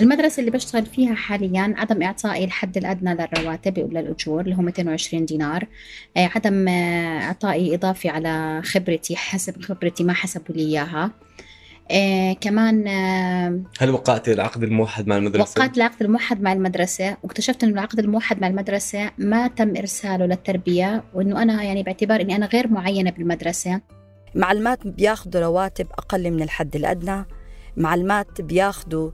المدرسة اللي بشتغل فيها حاليا عدم إعطائي الحد الأدنى للرواتب وللأجور اللي هو 220 دينار. آه، عدم آه، إعطائي إضافي على خبرتي حسب خبرتي ما حسبوا لي إياها. آه كمان آه هل وقعت العقد الموحد مع المدرسة؟ وقعت العقد الموحد مع المدرسة واكتشفت إنه العقد الموحد مع المدرسة ما تم إرساله للتربية وإنه أنا يعني باعتبار إني أنا غير معينة بالمدرسة. معلمات بياخذوا رواتب أقل من الحد الأدنى. معلمات بياخذوا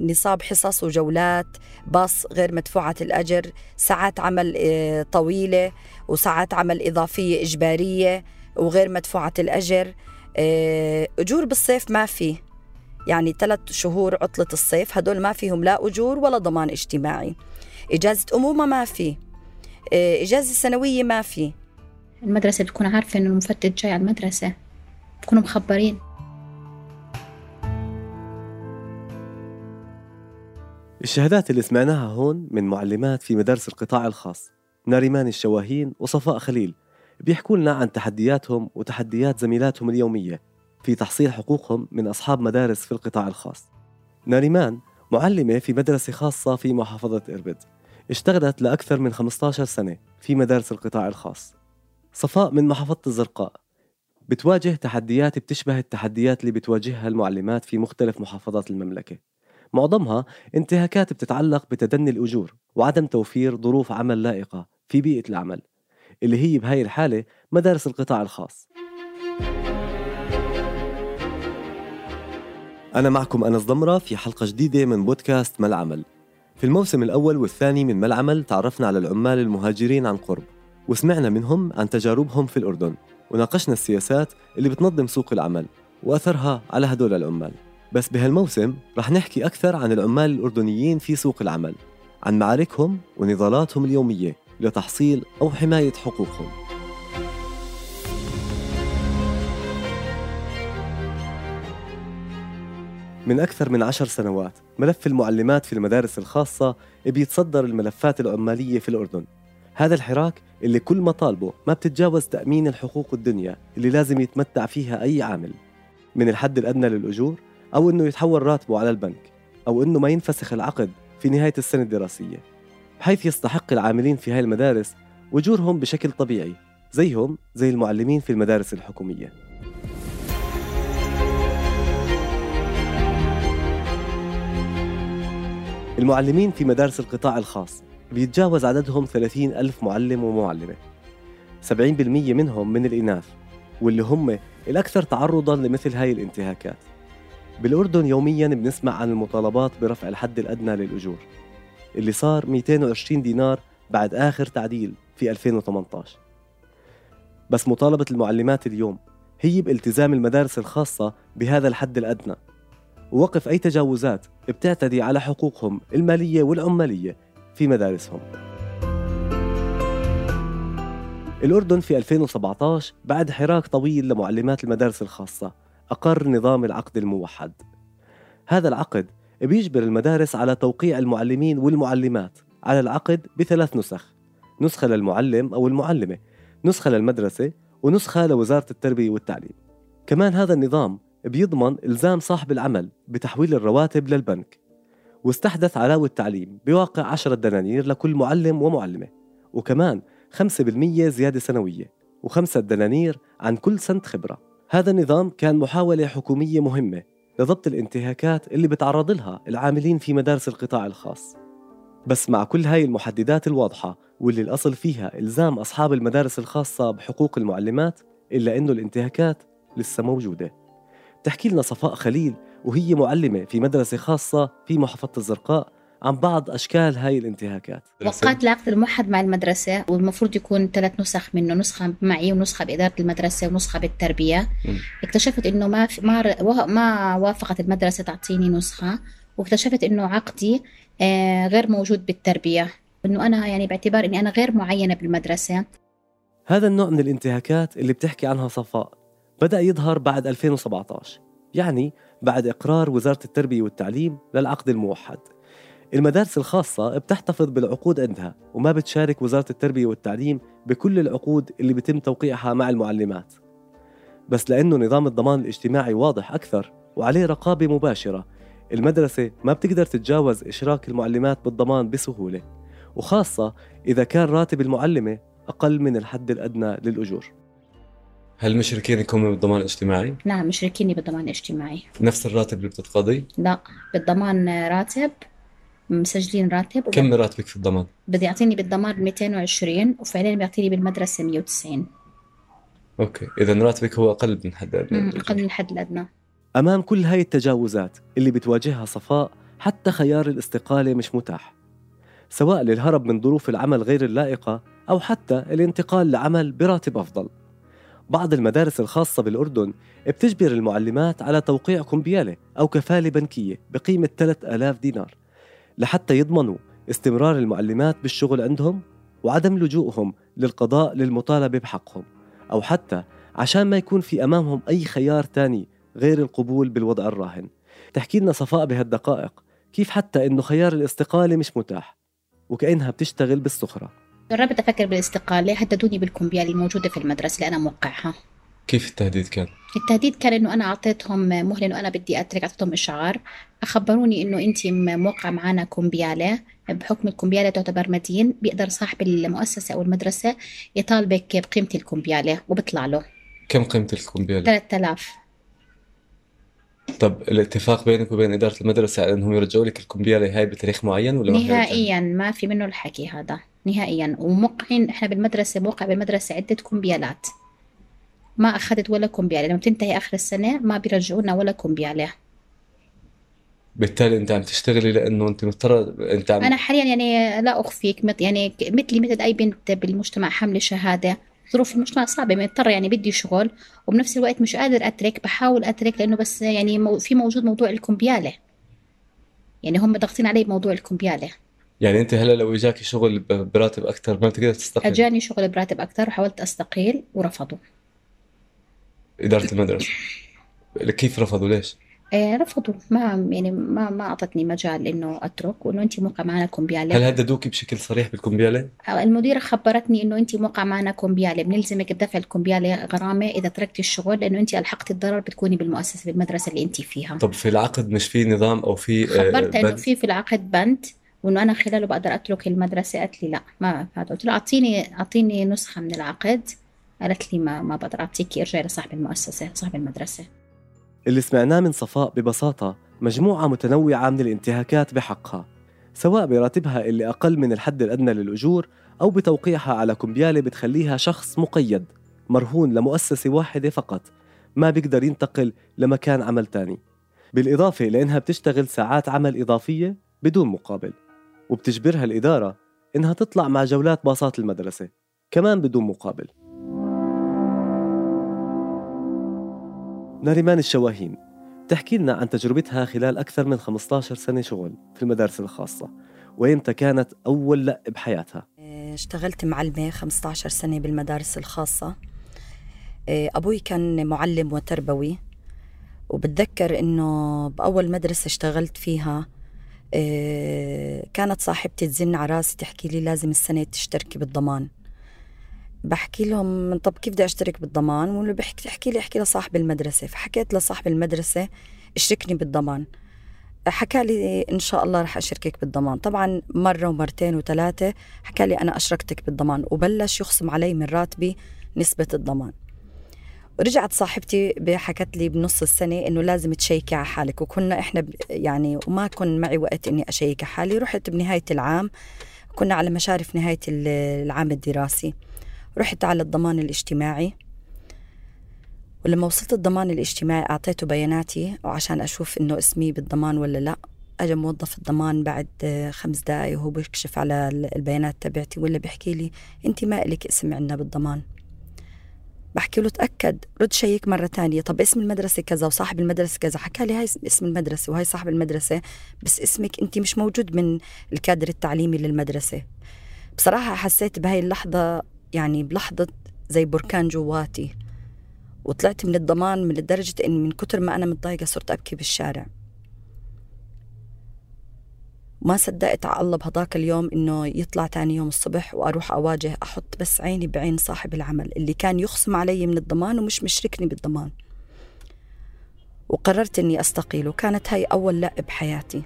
نصاب حصص وجولات باص غير مدفوعة الأجر ساعات عمل آه، طويلة وساعات عمل إضافية إجبارية وغير مدفوعة الأجر. أجور بالصيف ما في. يعني ثلاث شهور عطلة الصيف هدول ما فيهم لا أجور ولا ضمان اجتماعي. إجازة أمومة ما في. إجازة سنوية ما في. المدرسة بتكون عارفة إنه المفتش جاي على المدرسة بكونوا مخبرين. الشهادات اللي سمعناها هون من معلمات في مدارس القطاع الخاص ناريمان الشواهين وصفاء خليل بيحكوا لنا عن تحدياتهم وتحديات زميلاتهم اليومية في تحصيل حقوقهم من أصحاب مدارس في القطاع الخاص. ناريمان معلمة في مدرسة خاصة في محافظة إربد. اشتغلت لأكثر من 15 سنة في مدارس القطاع الخاص. صفاء من محافظة الزرقاء. بتواجه تحديات بتشبه التحديات اللي بتواجهها المعلمات في مختلف محافظات المملكة. معظمها انتهاكات بتتعلق بتدني الأجور وعدم توفير ظروف عمل لائقة في بيئة العمل اللي هي بهاي الحالة مدارس القطاع الخاص. أنا معكم أنس ضمرة في حلقة جديدة من بودكاست ما العمل في الموسم الأول والثاني من ما العمل تعرفنا على العمال المهاجرين عن قرب وسمعنا منهم عن تجاربهم في الأردن وناقشنا السياسات اللي بتنظم سوق العمل وأثرها على هدول العمال. بس بهالموسم رح نحكي أكثر عن العمال الأردنيين في سوق العمل عن معاركهم ونضالاتهم اليومية لتحصيل أو حماية حقوقهم. من أكثر من عشر سنوات ملف المعلمات في المدارس الخاصة بيتصدر الملفات العمالية في الأردن. هذا الحراك اللي كل مطالبه ما بتتجاوز تأمين الحقوق الدنيا اللي لازم يتمتع فيها أي عامل. من الحد الأدنى للأجور أو أنه يتحول راتبه على البنك أو أنه ما ينفسخ العقد في نهاية السنة الدراسية بحيث يستحق العاملين في هاي المدارس وجورهم بشكل طبيعي زيهم زي المعلمين في المدارس الحكومية. المعلمين في مدارس القطاع الخاص بيتجاوز عددهم 30 ألف معلم ومعلمة. 70% منهم من الإناث واللي هم الأكثر تعرضاً لمثل هاي الانتهاكات. بالأردن يوميا بنسمع عن المطالبات برفع الحد الأدنى للأجور اللي صار 220 دينار بعد آخر تعديل في 2018 بس مطالبة المعلمات اليوم هي بالتزام المدارس الخاصة بهذا الحد الأدنى ووقف أي تجاوزات بتعتدي على حقوقهم المالية والعمالية في مدارسهم. الأردن في 2017 بعد حراك طويل لمعلمات المدارس الخاصة أقر نظام العقد الموحد. هذا العقد بيجبر المدارس على توقيع المعلمين والمعلمات على العقد بثلاث نسخ نسخة للمعلم أو المعلمة نسخة للمدرسة ونسخة لوزارة التربية والتعليم. كمان هذا النظام بيضمن إلزام صاحب العمل بتحويل الرواتب للبنك واستحدث علاوة التعليم بواقع 10 دنانير لكل معلم ومعلمة وكمان 5% زيادة سنوية و5 دنانير عن كل سنة خبرة. هذا النظام كان محاولة حكومية مهمة لضبط الانتهاكات اللي بتعرض لها العاملين في مدارس القطاع الخاص. بس مع كل هاي المحددات الواضحة واللي الأصل فيها إلزام أصحاب المدارس الخاصة بحقوق المعلمات إلا أنه الانتهاكات لسه موجودة. تحكي لنا صفاء خليل وهي معلمة في مدرسة خاصة في محافظة الزرقاء عن بعض أشكال هاي الانتهاكات. وقعت العقد الموحد مع المدرسة والمفروض يكون ثلاث نسخ منه نسخة معي ونسخة بإدارة المدرسة ونسخة بالتربية. م. اكتشفت إنه ما في ما ما وافقت المدرسة تعطيني نسخة واكتشفت إنه عقدي آه، غير موجود بالتربية. إنه أنا يعني باعتبار إني أنا غير معينة بالمدرسة. هذا النوع من الانتهاكات اللي بتحكي عنها صفاء بدأ يظهر بعد 2017 يعني بعد إقرار وزارة التربية والتعليم للعقد الموحد. المدارس الخاصة بتحتفظ بالعقود عندها وما بتشارك وزارة التربية والتعليم بكل العقود اللي بتم توقيعها مع المعلمات بس لأنه نظام الضمان الاجتماعي واضح أكثر وعليه رقابة مباشرة المدرسة ما بتقدر تتجاوز إشراك المعلمات بالضمان بسهولة وخاصة إذا كان راتب المعلمة أقل من الحد الأدنى للأجور هل مشركينكم بالضمان الاجتماعي؟ نعم مشركيني بالضمان الاجتماعي نفس الراتب اللي بتتقاضي؟ لا بالضمان راتب مسجلين راتب كم راتبك في الضمان؟ بدي يعطيني بالضمان 220 وفعليا بيعطيني بالمدرسة 190 أوكي اذا راتبك هو أقل من حد أمم، أقل من الحد الادنى أمام كل هاي التجاوزات اللي بتواجهها صفاء حتى خيار الاستقالة مش متاح. سواء للهرب من ظروف العمل غير اللائقة أو حتى الانتقال لعمل براتب أفضل. بعض المدارس الخاصة بالأردن بتجبر المعلمات على توقيع كمبيالة أو كفالة بنكية بقيمة 3000 دينار. لحتى يضمنوا استمرار المعلمات بالشغل عندهم وعدم لجوءهم للقضاء للمطالبة بحقهم أو حتى عشان ما يكون في أمامهم أي خيار تاني غير القبول بالوضع الراهن. تحكي لنا صفاء بهالدقائق كيف حتى إنه خيار الاستقالة مش متاح وكأنها بتشتغل بالسخرة جربت أفكر بالاستقالة هددوني بالكمبيال الموجودة في المدرسة اللي أنا موقعها. كيف التهديد كان؟ التهديد كان إنه أنا أعطيتهم مهلة إنه أنا بدي أترك أعطيتهم إشعار أخبروني إنه انت موقع معنا كمبياله بحكم الكمبياله تعتبر مدين بيقدر صاحب المؤسسة أو المدرسة يطالبك بقيمة الكمبياله وبطلع له كم قيمة الكمبيالة؟ 3000 طب الاتفاق بينك وبين إدارة المدرسة على أنهم يرجعوا لك الكمبيالة هاي بتاريخ معين ولا؟ نهائيا ما في منه الحكي هذا نهائيا وموقعين إحنا بالمدرسة موقع بالمدرسة عدة كمبيالات ما أخذت ولا كمبياله لما تنتهي آخر السنة ما بيرجعونا ولا كمبياله بالتالي أنت عم تشتغلي لأنه أنت مضطرة أنت عم أنا حاليا يعني لا أخفيك مت- يعني مثلي مثل أي بنت بالمجتمع حاملة شهادة ظروف المجتمع صعبة مضطرة يعني بدي شغل وبنفس الوقت مش قادر أترك بحاول أترك لأنه بس يعني مو في موجود موضوع الكمبيالة. يعني هم ضاغطين علي بموضوع الكمبيالة. يعني أنت هلا لو إجاكي شغل براتب أكثر ما بتقدر تستقيل؟ أجاني شغل براتب أكثر وحاولت أستقيل ورفضوا. إدارة المدرسة. كيف رفضوا؟ ليش؟ آه رفضوا. ما يعني ما ما أعطتني مجال إنه أترك وإنه انت موقع معنا هل كمبياله هددوكي بشكل صريح بالكمبيالة؟ المديرة خبرتني إنه انت موقع معنا كمبياله بنلزمك بدفع الكمبياله غرامة إذا تركتي الشغل لأنه انت ألحقتي الضرر بتكوني بالمؤسسة بالمدرسة اللي انت فيها. طب في العقد مش في نظام أو في آه، خبرت إنه؟ في في العقد بند وإنه أنا خلاله بقدر أترك المدرسة قالت لي لا. ما هذا. قلت له اعطيني أعطيني نسخة من العقد. قالت لي ما ما بقدر اعطيكي ارجعي لصاحب المؤسسة صاحب المدرسة. اللي سمعناه من صفاء ببساطة مجموعة متنوعة من الانتهاكات بحقها سواء براتبها اللي أقل من الحد الأدنى للأجور أو بتوقيعها على كمبيالة بتخليها شخص مقيد مرهون لمؤسسة واحدة فقط ما بيقدر ينتقل لمكان عمل تاني. بالإضافة لأنها بتشتغل ساعات عمل إضافية بدون مقابل وبتجبرها الإدارة إنها تطلع مع جولات باصات المدرسة كمان بدون مقابل. ناريمان الشواهين تحكي لنا عن تجربتها خلال أكثر من 15 سنة شغل في المدارس الخاصة وإمتى كانت أول لأ بحياتها؟ اشتغلت معلمة 15 سنة بالمدارس الخاصة. إيه، أبوي كان معلم وتربوي وبتذكر إنه بأول مدرسة اشتغلت فيها إيه، كانت صاحبتي تزن على راسي تحكي لي لازم السنة تشتركي بالضمان. بحكي لهم طب كيف بدي أشترك بالضمان؟ واللي بحكي تحكي لي أحكي لصاحب المدرسة. فحكيت لصاحب المدرسة اشركني بالضمان. حكى لي إن شاء الله رح اشاركك بالضمان. طبعا مرة ومرتين وثلاثة حكى لي أنا أشركتك بالضمان وبلش يخصم علي من راتبي نسبة الضمان. رجعت صاحبتي حكت لي بنص السنة إنه لازم تشيكي على حالك. وكنا إحنا ب- يعني وما كن معي وقت إني أشيك على حالي. رحت بنهاية العام كنا على مشارف نهاية ال- العام الدراسي. رحت على الضمان الاجتماعي. ولما وصلت الضمان الاجتماعي أعطيته بياناتي وعشان أشوف إنه اسمي بالضمان ولا لأ. أجا موظف الضمان بعد خمس دقايق وهو بيكشف على ال- البيانات تبعتي ولا بيحكي لي أنت ما إلك اسم عندنا بالضمان. بحكي له تأكد. رد شيك مرة تانية. طب اسم المدرسة كذا وصاحب المدرسة كذا. حكى لي هاي اسم المدرسة وهاي صاحب المدرسة بس اسمك أنت مش موجود من الكادر التعليمي للمدرسة. بصراحة حسيت بهاي اللحظة يعني بلحظة زي بركان جواتي وطلعت من الضمان من لدرجة إني من كتر ما أنا متضايقة صرت أبكي بالشارع. ما صدقت على الله بهذاك اليوم إنه يطلع تاني يوم الصبح وأروح أواجه أحط بس عيني بعين صاحب العمل اللي كان يخصم علي من الضمان ومش مشركني بالضمان. وقررت أني أستقيل وكانت هاي أول لا بحياتي.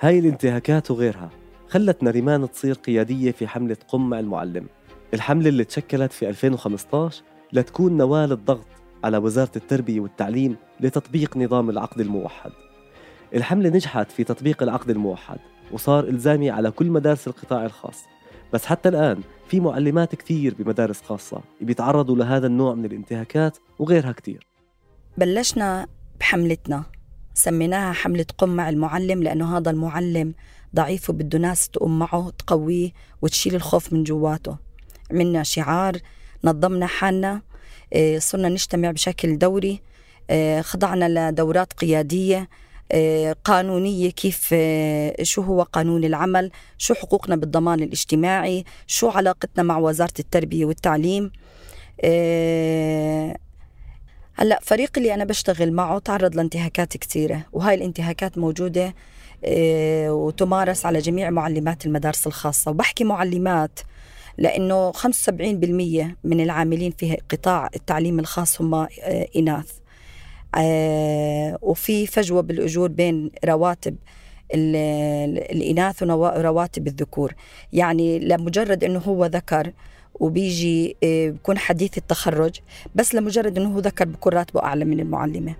هاي الانتهاكات وغيرها خلت نريمان تصير قيادية في حملة قم مع المعلم. الحملة اللي تشكلت في 2015 لتكون نواة للضغط على وزارة التربية والتعليم لتطبيق نظام العقد الموحد. الحملة نجحت في تطبيق العقد الموحد وصار إلزامي على كل مدارس القطاع الخاص. بس حتى الآن في معلمات كثير بمدارس خاصة بيتعرضوا لهذا النوع من الانتهاكات وغيرها كثير. بلشنا بحملتنا. سميناها حملة قم مع المعلم لأنه هذا المعلم ضعيف وبده ناس تقوم معه تقويه وتشيل الخوف من جواته. عملنا شعار نظمنا حالنا آه، صرنا نجتمع بشكل دوري آه، خضعنا لدورات قيادية آه، قانونية كيف شو هو قانون العمل شو حقوقنا بالضمان الاجتماعي شو علاقتنا مع وزارة التربية والتعليم. هلأ فريق اللي أنا بشتغل معه تعرض لانتهاكات كثيرة وهاي الانتهاكات موجودة وتمارس على جميع معلمات المدارس الخاصة وبحكي معلمات لأنه 75% من العاملين في قطاع التعليم الخاص هم آه، إناث. آه، وفي فجوة بالأجور بين رواتب الإناث ورواتب الذكور. يعني لمجرد أنه هو ذكر وبيجي آه، بكون حديث التخرج بس لمجرد أنه هو ذكر بكون راتبه أعلى من المعلمة.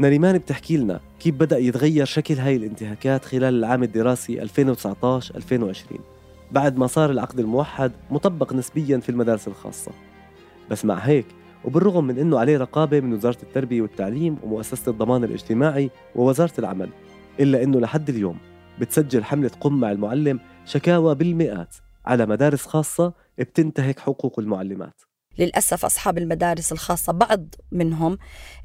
نريمان بتحكي لنا كيف بدأ يتغير شكل هاي الانتهاكات خلال العام الدراسي 2019-2020 بعد ما صار العقد الموحد مطبق نسبيا في المدارس الخاصة. بس مع هيك وبالرغم من أنه عليه رقابة من وزارة التربية والتعليم ومؤسسة الضمان الاجتماعي ووزارة العمل إلا أنه لحد اليوم بتسجل حملة قم مع المعلم شكاوى بالمئات على مدارس خاصة بتنتهك حقوق المعلمات. للأسف أصحاب المدارس الخاصة بعض منهم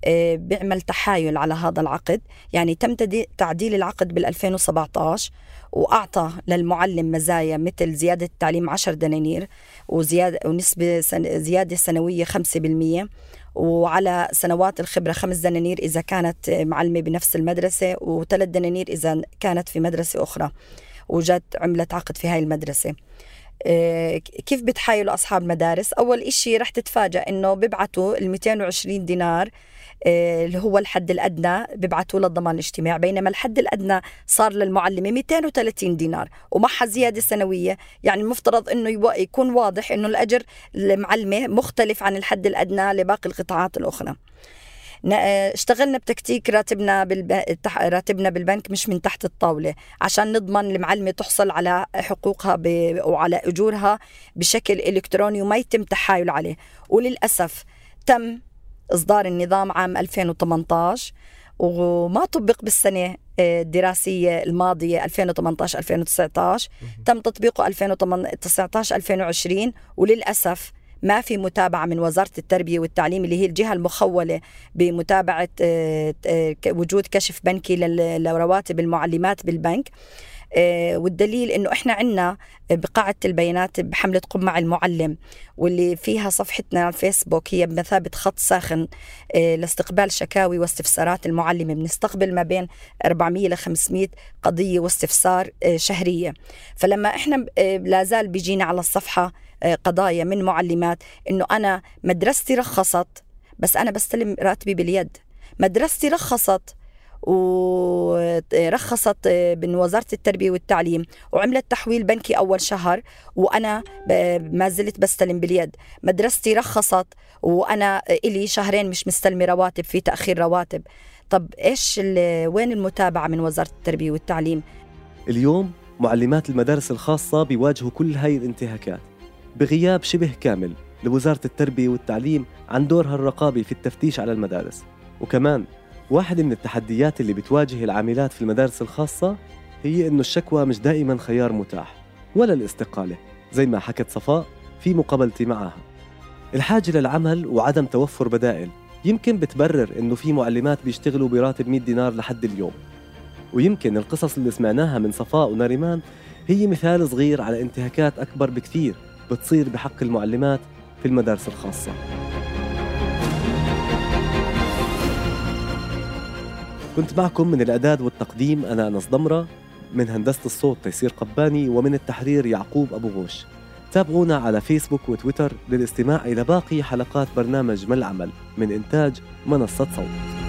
آه، بيعمل تحايل على هذا العقد. يعني تم تعديل العقد بال 2017 وأعطى للمعلم مزايا مثل زيادة التعليم 10 دنانير وزيادة ونسبة زيادة سنوية 5% وعلى سنوات الخبرة خمس دنانير إذا كانت معلمة بنفس المدرسة وثلاث دنانير إذا كانت في مدرسة أخرى وجت عملت عقد في هاي المدرسة. كيف بتحايلوا أصحاب المدارس؟ أول إشي رح تتفاجأ إنه بيبعتوا ال 220 دينار آه، اللي هو الحد الأدنى بيبعتوا للضمان الاجتماعي بينما الحد الأدنى صار للمعلمة 230 دينار ومعها زيادة سنوية. يعني المفترض أنه يكون واضح أنه الأجر المعلمة مختلف عن الحد الأدنى لباقي القطاعات الأخرى. اشتغلنا بتكتيك راتبنا بالب... راتبنا بالبنك مش من تحت الطاولة عشان نضمن المعلمة تحصل على حقوقها ب... وعلى أجورها بشكل إلكتروني وما يتم تحايل عليه. وللأسف تم إصدار النظام عام 2018 وما طبق بالسنة آه، الدراسية الماضية 2018 2019 تم تطبيقه 2019 2020 وللأسف ما في متابعة من وزارة التربية والتعليم اللي هي الجهة المخولة بمتابعة آه، آه، وجود كشف بنكي لرواتب المعلمات بالبنك. والدليل إنه إحنا عندنا بقاعة البيانات بحملة قم مع المعلم واللي فيها صفحتنا على الفيسبوك هي بمثابة خط ساخن لاستقبال شكاوي واستفسارات المعلمة بنستقبل ما بين 400 ل 500 قضية واستفسار شهرية. فلما إحنا لازال بيجينا على الصفحة قضايا من معلمات إنه أنا مدرستي رخصت بس أنا بستلم راتبي باليد. مدرستي رخصت ورخصت من وزارة التربية والتعليم وعملت تحويل بنكي أول شهر وأنا ما زلت بستلم باليد. مدرستي رخصت وأنا إلي شهرين مش مستلمة رواتب في تأخير رواتب. طب إيش وين المتابعة من وزارة التربية والتعليم؟ اليوم معلمات المدارس الخاصة بيواجهوا كل هاي الانتهاكات بغياب شبه كامل لوزارة التربية والتعليم عن دورها الرقابي في التفتيش على المدارس. وكمان واحدة من التحديات اللي بتواجه العاملات في المدارس الخاصة هي إنه الشكوى مش دائما خيار متاح ولا الاستقالة زي ما حكت صفاء في مقابلتي معها. الحاجة للعمل وعدم توفر بدائل يمكن بتبرر إنه في معلمات بيشتغلوا براتب 100 دينار لحد اليوم. ويمكن القصص اللي سمعناها من صفاء وناريمان هي مثال صغير على انتهاكات أكبر بكثير بتصير بحق المعلمات في المدارس الخاصة. كنت معكم من الإعداد والتقديم أنا أنس ضمرة من هندسة الصوت تيسير قباني ومن التحرير يعقوب أبو غوش. تابعونا على فيسبوك وتويتر للاستماع إلى باقي حلقات برنامج ما العمل من إنتاج منصة صوت.